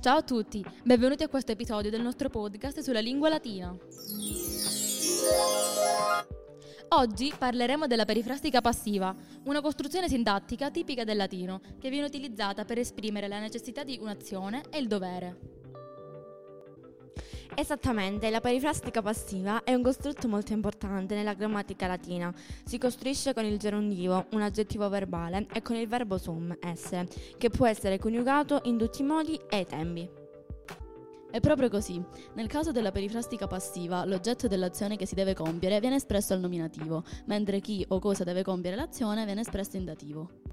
Ciao a tutti, benvenuti a questo episodio del nostro podcast sulla lingua latina. Oggi parleremo della perifrastica passiva, una costruzione sintattica tipica del latino che viene utilizzata per esprimere la necessità di un'azione e il dovere. Esattamente, la perifrastica passiva è un costrutto molto importante nella grammatica latina. Si costruisce con il gerondivo, un aggettivo verbale, e con il verbo sum, essere, che può essere coniugato in tutti i modi e i tempi. È proprio così. Nel caso della perifrastica passiva, l'oggetto dell'azione che si deve compiere viene espresso al nominativo, mentre chi o cosa deve compiere l'azione viene espresso in dativo.